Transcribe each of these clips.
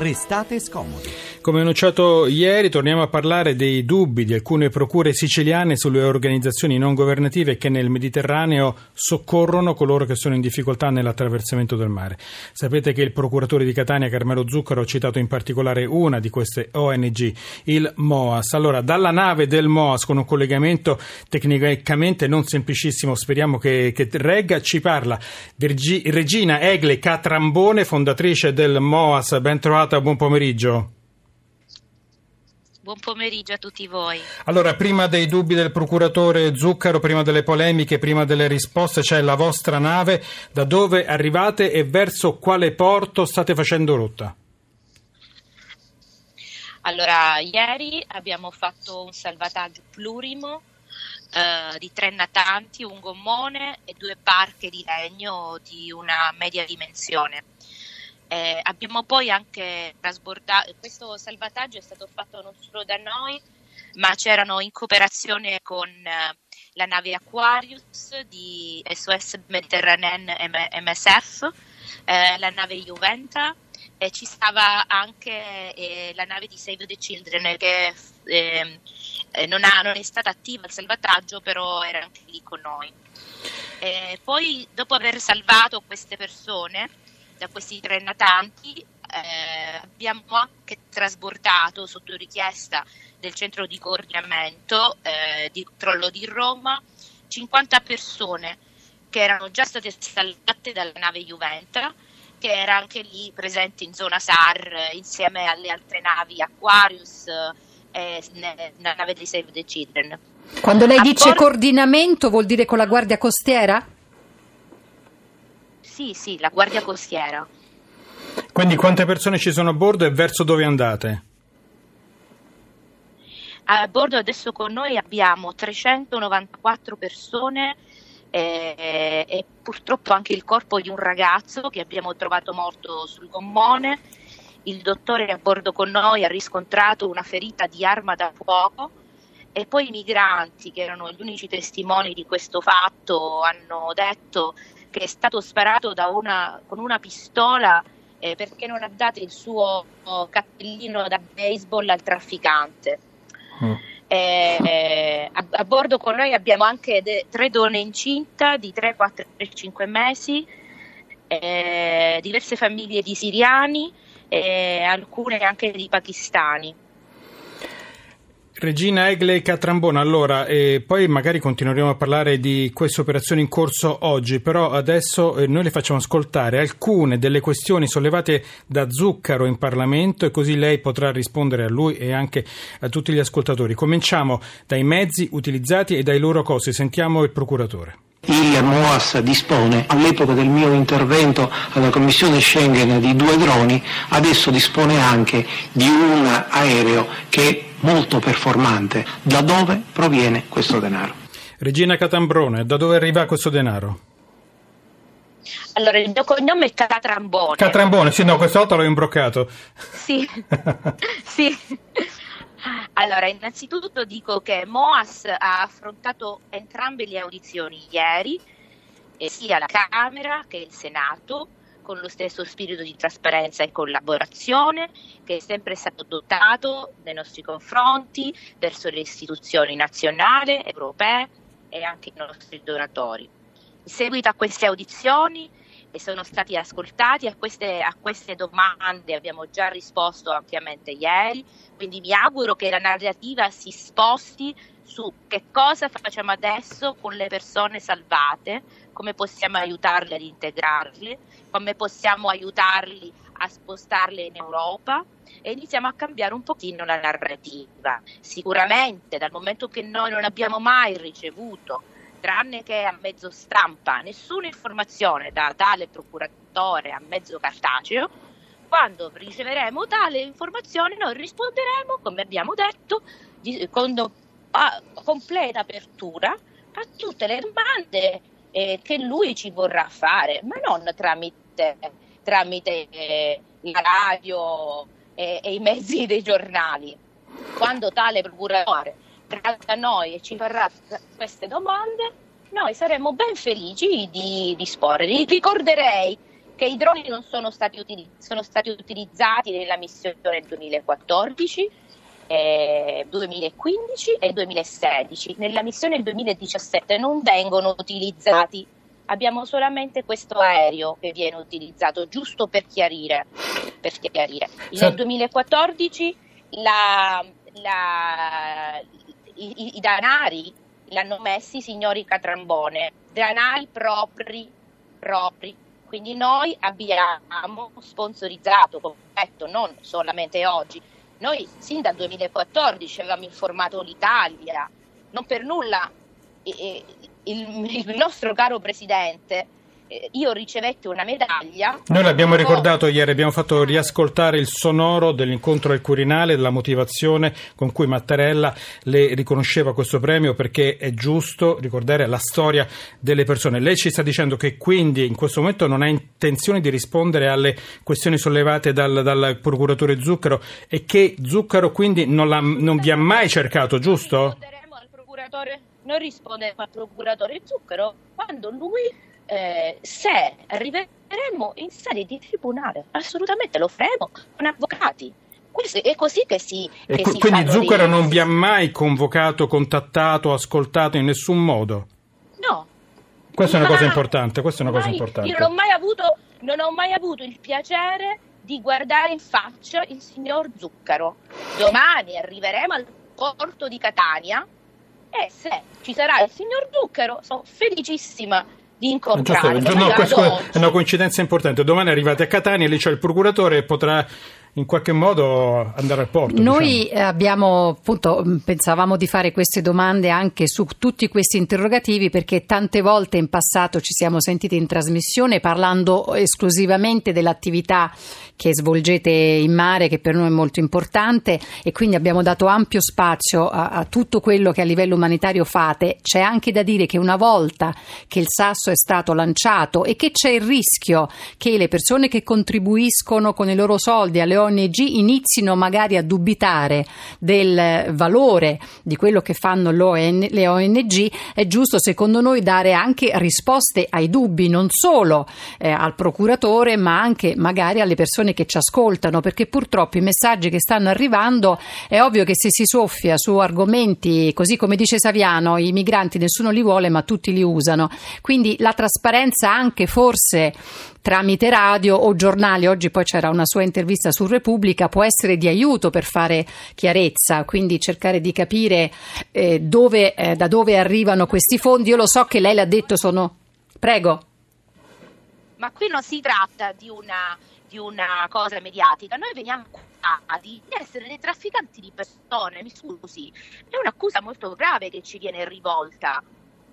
restate scomodi. Come annunciato ieri, torniamo a parlare dei dubbi di alcune procure siciliane sulle organizzazioni non governative che nel Mediterraneo soccorrono coloro che sono in difficoltà nell'attraversamento del mare. Sapete che il procuratore di Catania, Carmelo Zuccaro, ha citato in particolare una di queste ONG, il MOAS. Allora, dalla nave del MOAS, con un collegamento tecnicamente non semplicissimo, speriamo che, che regga, ci parla Virgi, Regina Egle Catrambone, fondatrice del MOAS. Ben trovata, buon pomeriggio. Buon pomeriggio a tutti voi. Allora, prima dei dubbi del procuratore Zuccaro, prima delle polemiche, prima delle risposte, c'è la vostra nave. Da dove arrivate e verso quale porto state facendo rotta? Allora, ieri abbiamo fatto un salvataggio plurimo eh, di tre natanti, un gommone e due barche di legno di una media dimensione. Eh, abbiamo poi anche trasbordato, questo salvataggio è stato fatto non solo da noi, ma c'erano in cooperazione con eh, la nave Aquarius di SOS Mediterranean MSF, eh, la nave Juventa e ci stava anche eh, la nave di Save the Children che ehm, eh, non, ha, non, è stata attiva al salvataggio, però era anche lì con noi. poi, dopo aver salvato queste persone, da questi tre natanti eh, abbiamo anche trasbordato sotto richiesta del centro di coordinamento eh, di controllo di Roma 50 persone che erano già state salvate dalla nave Juventa che era anche lì presente in zona SAR insieme alle altre navi Aquarius e la nave di Save the Children. Quando lei A dice por- coordinamento vuol dire con la Guardia Costiera? Sì, sì, la Guardia Costiera. Quindi quante persone ci sono a bordo e verso dove andate? A bordo adesso con noi abbiamo 394 persone e, e, purtroppo anche il corpo di un ragazzo che abbiamo trovato morto sul gommone. Il dottore a bordo con noi ha riscontrato una ferita di arma da fuoco e poi i migranti, che erano gli unici testimoni di questo fatto, hanno detto che è stato sparato una, con una pistola eh, perché non ha dato il suo cappellino da baseball al trafficante. Mm. Eh, a, a, bordo con noi abbiamo anche de, tre donne incinta di 3, 4 e 5 mesi, eh, diverse famiglie di siriani e alcune anche di pakistani. Regina Egle Catrambona, allora, e poi magari continueremo a parlare di queste operazioni in corso oggi, però adesso eh, noi le facciamo ascoltare alcune delle questioni sollevate da Zuccaro in Parlamento e così lei potrà rispondere a lui e anche a tutti gli ascoltatori. Cominciamo dai mezzi utilizzati e dai loro costi. Sentiamo il procuratore. Il MOAS dispone all'epoca del mio intervento alla Commissione Schengen di due droni, adesso dispone anche di un aereo che molto performante. Da dove proviene questo denaro? Regina Catambrone, da dove arriva questo denaro? Allora, il mio cognome è Catrambone. Catrambone, sì, no, questa volta l'ho imbroccato. Sì, sì. Allora, innanzitutto dico che Moas ha affrontato entrambe le audizioni ieri, eh, sia la Camera che il Senato, con lo stesso spirito di trasparenza e collaborazione che è sempre stato dotato nei nostri confronti verso le istituzioni nazionali, europee e anche i nostri donatori. In seguito a queste audizioni e sono stati ascoltati a queste, a queste, domande abbiamo già risposto ampiamente ieri, quindi mi auguro che la narrativa si sposti su che cosa facciamo adesso con le persone salvate, come possiamo aiutarle ad integrarle, come possiamo aiutarli a spostarle in Europa e iniziamo a cambiare un pochino la narrativa. Sicuramente dal momento che noi non abbiamo mai ricevuto, tranne che a mezzo stampa, nessuna informazione da tale procuratore a mezzo cartaceo, quando riceveremo tale informazione noi risponderemo, come abbiamo detto, con a, completa apertura a tutte le domande eh, che lui ci vorrà fare, ma non tramite, tramite eh, la radio e, e, i mezzi dei giornali. Quando tale procuratore da noi e ci farà queste domande, noi saremo ben felici di disporre. Ricorderei che i droni non sono stati, util- sono stati utilizzati nella missione 2014 2015 e 2016. Nella missione 2017 non vengono utilizzati. Abbiamo solamente questo aereo che viene utilizzato, giusto per chiarire. Per chiarire. Nel 2014 la, la, i, i, danari l'hanno messi i signori Catrambone, danari propri, propri. Quindi noi abbiamo sponsorizzato, come detto, non solamente oggi, noi sin dal 2014 avevamo informato l'Italia, non per nulla il, il nostro caro presidente io ricevetti una medaglia. Noi l'abbiamo ricordato ieri, abbiamo fatto riascoltare il sonoro dell'incontro al Quirinale, della motivazione con cui Mattarella le riconosceva questo premio perché è giusto ricordare la storia delle persone. Lei ci sta dicendo che quindi in questo momento non ha intenzione di rispondere alle questioni sollevate dal, dal procuratore Zuccaro e che Zuccaro quindi non, non vi ha mai cercato, giusto? Noi risponderemo al procuratore Zuccaro quando lui eh, se arriveremo in sede di tribunale, assolutamente lo faremo con avvocati. Questo è così che si. Che co- si quindi Zucchero non vi ha mai convocato, contattato, ascoltato in nessun modo? No. Questa è una cosa importante. Questa è una mai, cosa importante. Io non ho, mai avuto, non ho mai avuto il piacere di guardare in faccia il signor Zucchero. Domani arriveremo al porto di Catania e se ci sarà il signor Zucchero sono felicissima di incontrare. Giusto, no, è una coincidenza importante. Domani arrivate a Catania, lì c'è il procuratore e potrà in qualche modo andare al porto. Noi diciamo. abbiamo appunto pensavamo di fare queste domande anche su tutti questi interrogativi perché tante volte in passato ci siamo sentiti in trasmissione parlando esclusivamente dell'attività che svolgete in mare che per noi è molto importante e quindi abbiamo dato ampio spazio a, a tutto quello che a livello umanitario fate. C'è anche da dire che una volta che il sasso è stato lanciato e che c'è il rischio che le persone che contribuiscono con i loro soldi alle ONG inizino magari a dubitare del valore di quello che fanno le ONG, è giusto secondo noi dare anche risposte ai dubbi, non solo eh, al procuratore, ma anche magari alle persone che ci ascoltano, perché purtroppo i messaggi che stanno arrivando è ovvio che se si soffia su argomenti, così come dice Saviano, i migranti nessuno li vuole, ma tutti li usano. Quindi la trasparenza anche forse tramite radio o giornali, oggi poi c'era una sua intervista su Repubblica, può essere di aiuto per fare chiarezza, quindi cercare di capire eh, dove, eh, da dove arrivano questi fondi. Io lo so che lei l'ha detto, sono... Prego. Ma qui non si tratta di una, di una cosa mediatica, noi veniamo accusati di essere dei trafficanti di persone, mi scusi, è un'accusa molto grave che ci viene rivolta,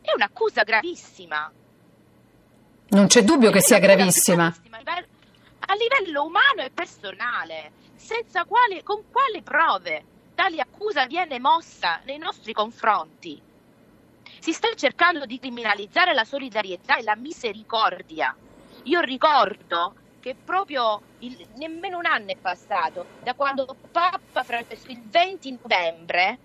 è un'accusa gravissima. Non c'è dubbio che sia gravissima. A livello umano e personale, senza quale, con quali prove tale accusa viene mossa nei nostri confronti. Si sta cercando di criminalizzare la solidarietà e la misericordia. Io ricordo che proprio il, nemmeno un anno è passato da quando Papa Francesco il 20 novembre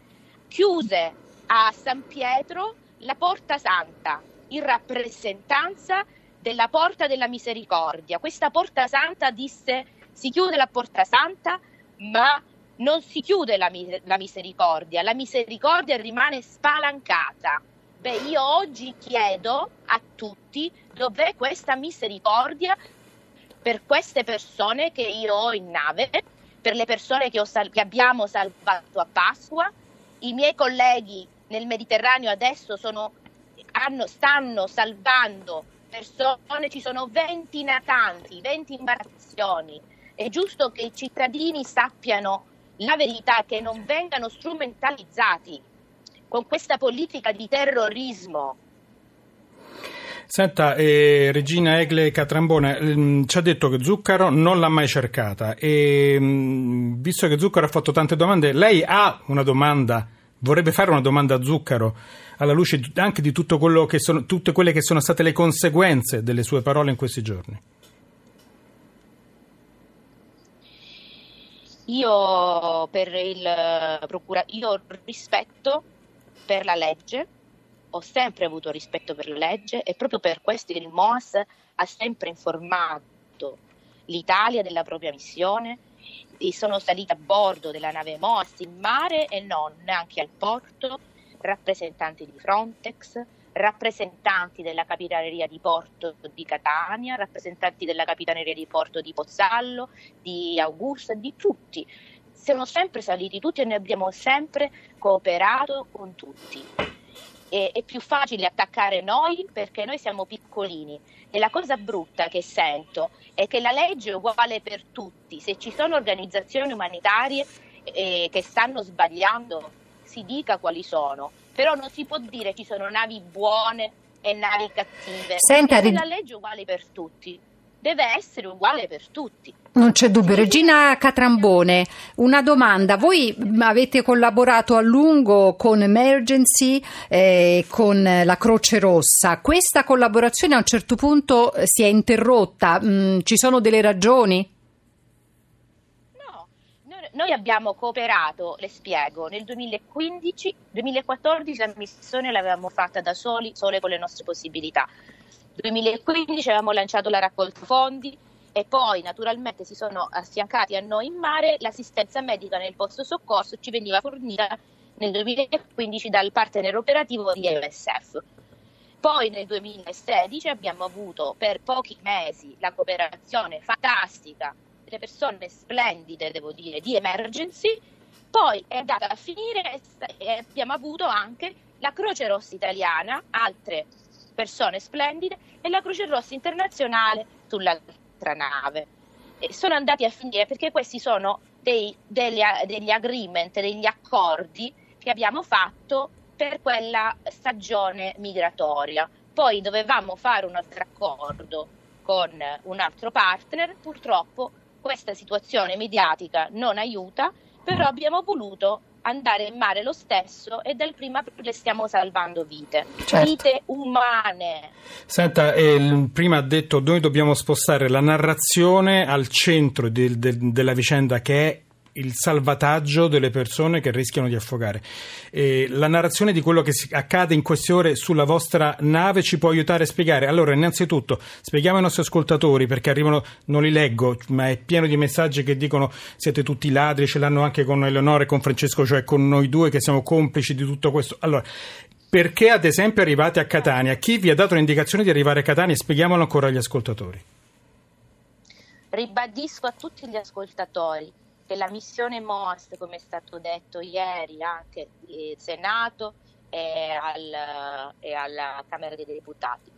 chiuse a San Pietro la Porta Santa in rappresentanza della porta della misericordia. Questa porta santa disse si chiude la porta santa, ma non si chiude la, la misericordia, la misericordia rimane spalancata. Beh, io oggi chiedo a tutti dov'è questa misericordia per queste persone che io ho in nave, per le persone che, sal- che abbiamo salvato a Pasqua. I miei colleghi nel Mediterraneo adesso sono, hanno, stanno salvando persone, ci sono 20 natanti, 20 imbarcazioni. È giusto che i cittadini sappiano la verità, che non vengano strumentalizzati con questa politica di terrorismo. Senta, eh, Regina Egle Catrambone ehm, ci ha detto che Zuccaro non l'ha mai cercata e mh, mm, visto che Zuccaro ha fatto tante domande, lei ha una domanda, vorrebbe fare una domanda a Zuccaro alla luce anche di sono, tutte quelle che sono state le conseguenze delle sue parole in questi giorni? Io, il procura- io rispetto per la legge, ho sempre avuto rispetto per la legge e proprio per questo il MOAS ha sempre informato l'Italia della propria missione e sono saliti a bordo della nave Moas in mare e non anche al porto rappresentanti di Frontex, rappresentanti della Capitaneria di Porto di Catania, rappresentanti della Capitaneria di Porto di Pozzallo, di Augusta, di tutti. Siamo sempre saliti tutti e noi abbiamo sempre cooperato con tutti. E, è più facile attaccare noi perché noi siamo piccolini e la cosa brutta che sento è che la legge è uguale per tutti. Se ci sono organizzazioni umanitarie eh, che stanno sbagliando, si dica quali sono però non si può dire ci sono navi buone e navi cattive. Senta, ri... la legge è uguale per tutti. Deve essere uguale per tutti. Non c'è dubbio. Regina Catrambone, una domanda. Voi avete collaborato a lungo con Emergency e eh, con la Croce Rossa. Questa collaborazione a un certo punto si è interrotta. Mm, ci sono delle ragioni? noi abbiamo cooperato, le spiego, nel 2015, 2014 la missione l'avevamo fatta da soli, sole con le nostre possibilità. Nel 2015 avevamo lanciato la raccolta fondi e poi naturalmente si sono affiancati a noi in mare l'assistenza medica nel posto soccorso ci veniva fornita nel 2015 dal partner operativo di MSF. Poi nel 2016 abbiamo avuto per pochi mesi la cooperazione fantastica delle persone splendide, devo dire, di emergency, poi è andata a finire e abbiamo avuto anche la Croce Rossa italiana, altre persone splendide, e la Croce Rossa internazionale sull'altra nave. E sono andati a finire perché questi sono dei, degli, degli agreement, degli accordi che abbiamo fatto per quella stagione migratoria. Poi dovevamo fare un altro accordo con un altro partner, purtroppo questa situazione mediatica non aiuta, però abbiamo voluto andare in mare lo stesso e dal prima le stiamo salvando vite, certo. vite umane. Senta, eh, prima ha detto noi dobbiamo spostare la narrazione al centro de, de, della vicenda che è il salvataggio delle persone che rischiano di affogare. E la narrazione di quello che accade in queste ore sulla vostra nave ci può aiutare a spiegare. Allora, innanzitutto, spieghiamo ai nostri ascoltatori perché arrivano, non li leggo, ma è pieno di messaggi che dicono siete tutti ladri, ce l'hanno anche con Eleonora e con Francesco, cioè con noi due che siamo complici di tutto questo. Allora, perché ad esempio arrivate a Catania? Chi vi ha dato l'indicazione di arrivare a Catania? Spieghiamolo ancora agli ascoltatori. Ribadisco a tutti gli ascoltatori che la missione MOAS, come è stato detto ieri anche in Senato e, al, e alla Camera dei Deputati,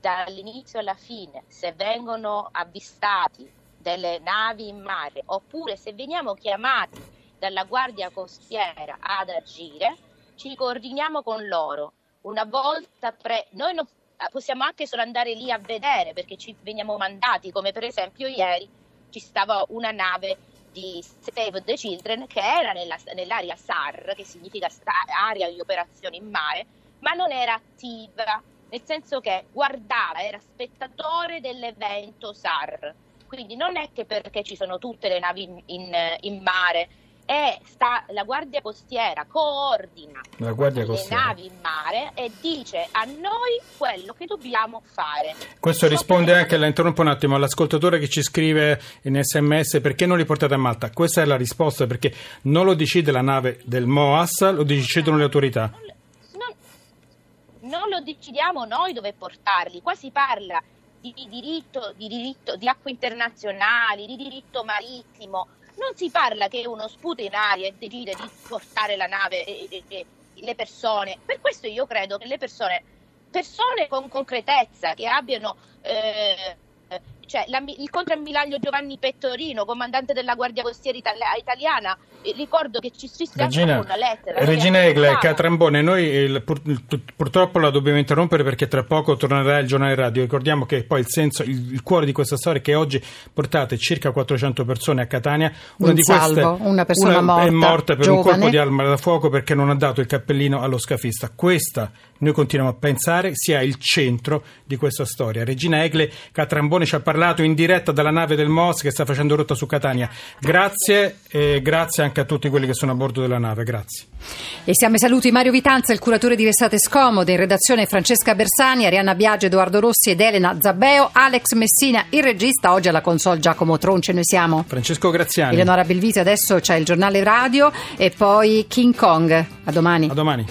dall'inizio alla fine, se vengono avvistati delle navi in mare oppure se veniamo chiamati dalla Guardia Costiera ad agire, ci coordiniamo con loro. Una volta pre... noi non... possiamo anche solo andare lì a vedere perché ci veniamo mandati, come per esempio ieri ci stava una nave di Save the Children che era nella, nell'area SAR, che significa area di operazioni in mare, ma non era attiva, nel senso che guardava, era spettatore dell'evento SAR. Quindi non è che perché ci sono tutte le navi in, in, in mare sta, la Guardia Costiera coordina Guardia le Costiera. navi in mare e dice a noi quello che dobbiamo fare. Questo so risponde anche, la interrompo un attimo, all'ascoltatore che ci scrive in sms perché non li portate a Malta. Questa è la risposta perché non lo decide la nave del MOAS, lo decidono le autorità. Non, non, non lo decidiamo noi dove portarli, qua si parla di diritto, di diritto di acque internazionali, di diritto marittimo non si parla che uno sputa in aria e decide di portare la nave e, e, e le persone. Per questo io credo che le persone, persone con concretezza, che abbiano eh, cioè, la, il contrammiraglio Giovanni Pettorino, comandante della Guardia Costiera italiana, ricordo che ci scrisse Regina, una lettera. Regina Egle, Catrambone, noi il, pur, purtroppo la dobbiamo interrompere perché tra poco tornerà il giornale radio. Ricordiamo che poi il senso, il, il cuore di questa storia è che oggi portate circa 400 persone a Catania. Una In di queste una persona una morta, è morta per giovane. un colpo di arma da fuoco perché non ha dato il cappellino allo scafista. Questa noi continuiamo a pensare sia il centro di questa storia. Regina Egle Catrambone ci ha parlato parlato in diretta dalla nave del MOS che sta facendo rotta su Catania. Grazie e grazie anche a tutti quelli che sono a bordo della nave. Grazie. E siamo ai saluti Mario Vitanza, il curatore di Restate Scomode, in redazione Francesca Bersani, Arianna Biagio, Edoardo Rossi ed Elena Zabbeo, Alex Messina, il regista, oggi alla console Giacomo Tronce, noi siamo Francesco Graziani, Eleonora Belvisi, adesso c'è il giornale radio e poi King Kong. A domani. A domani.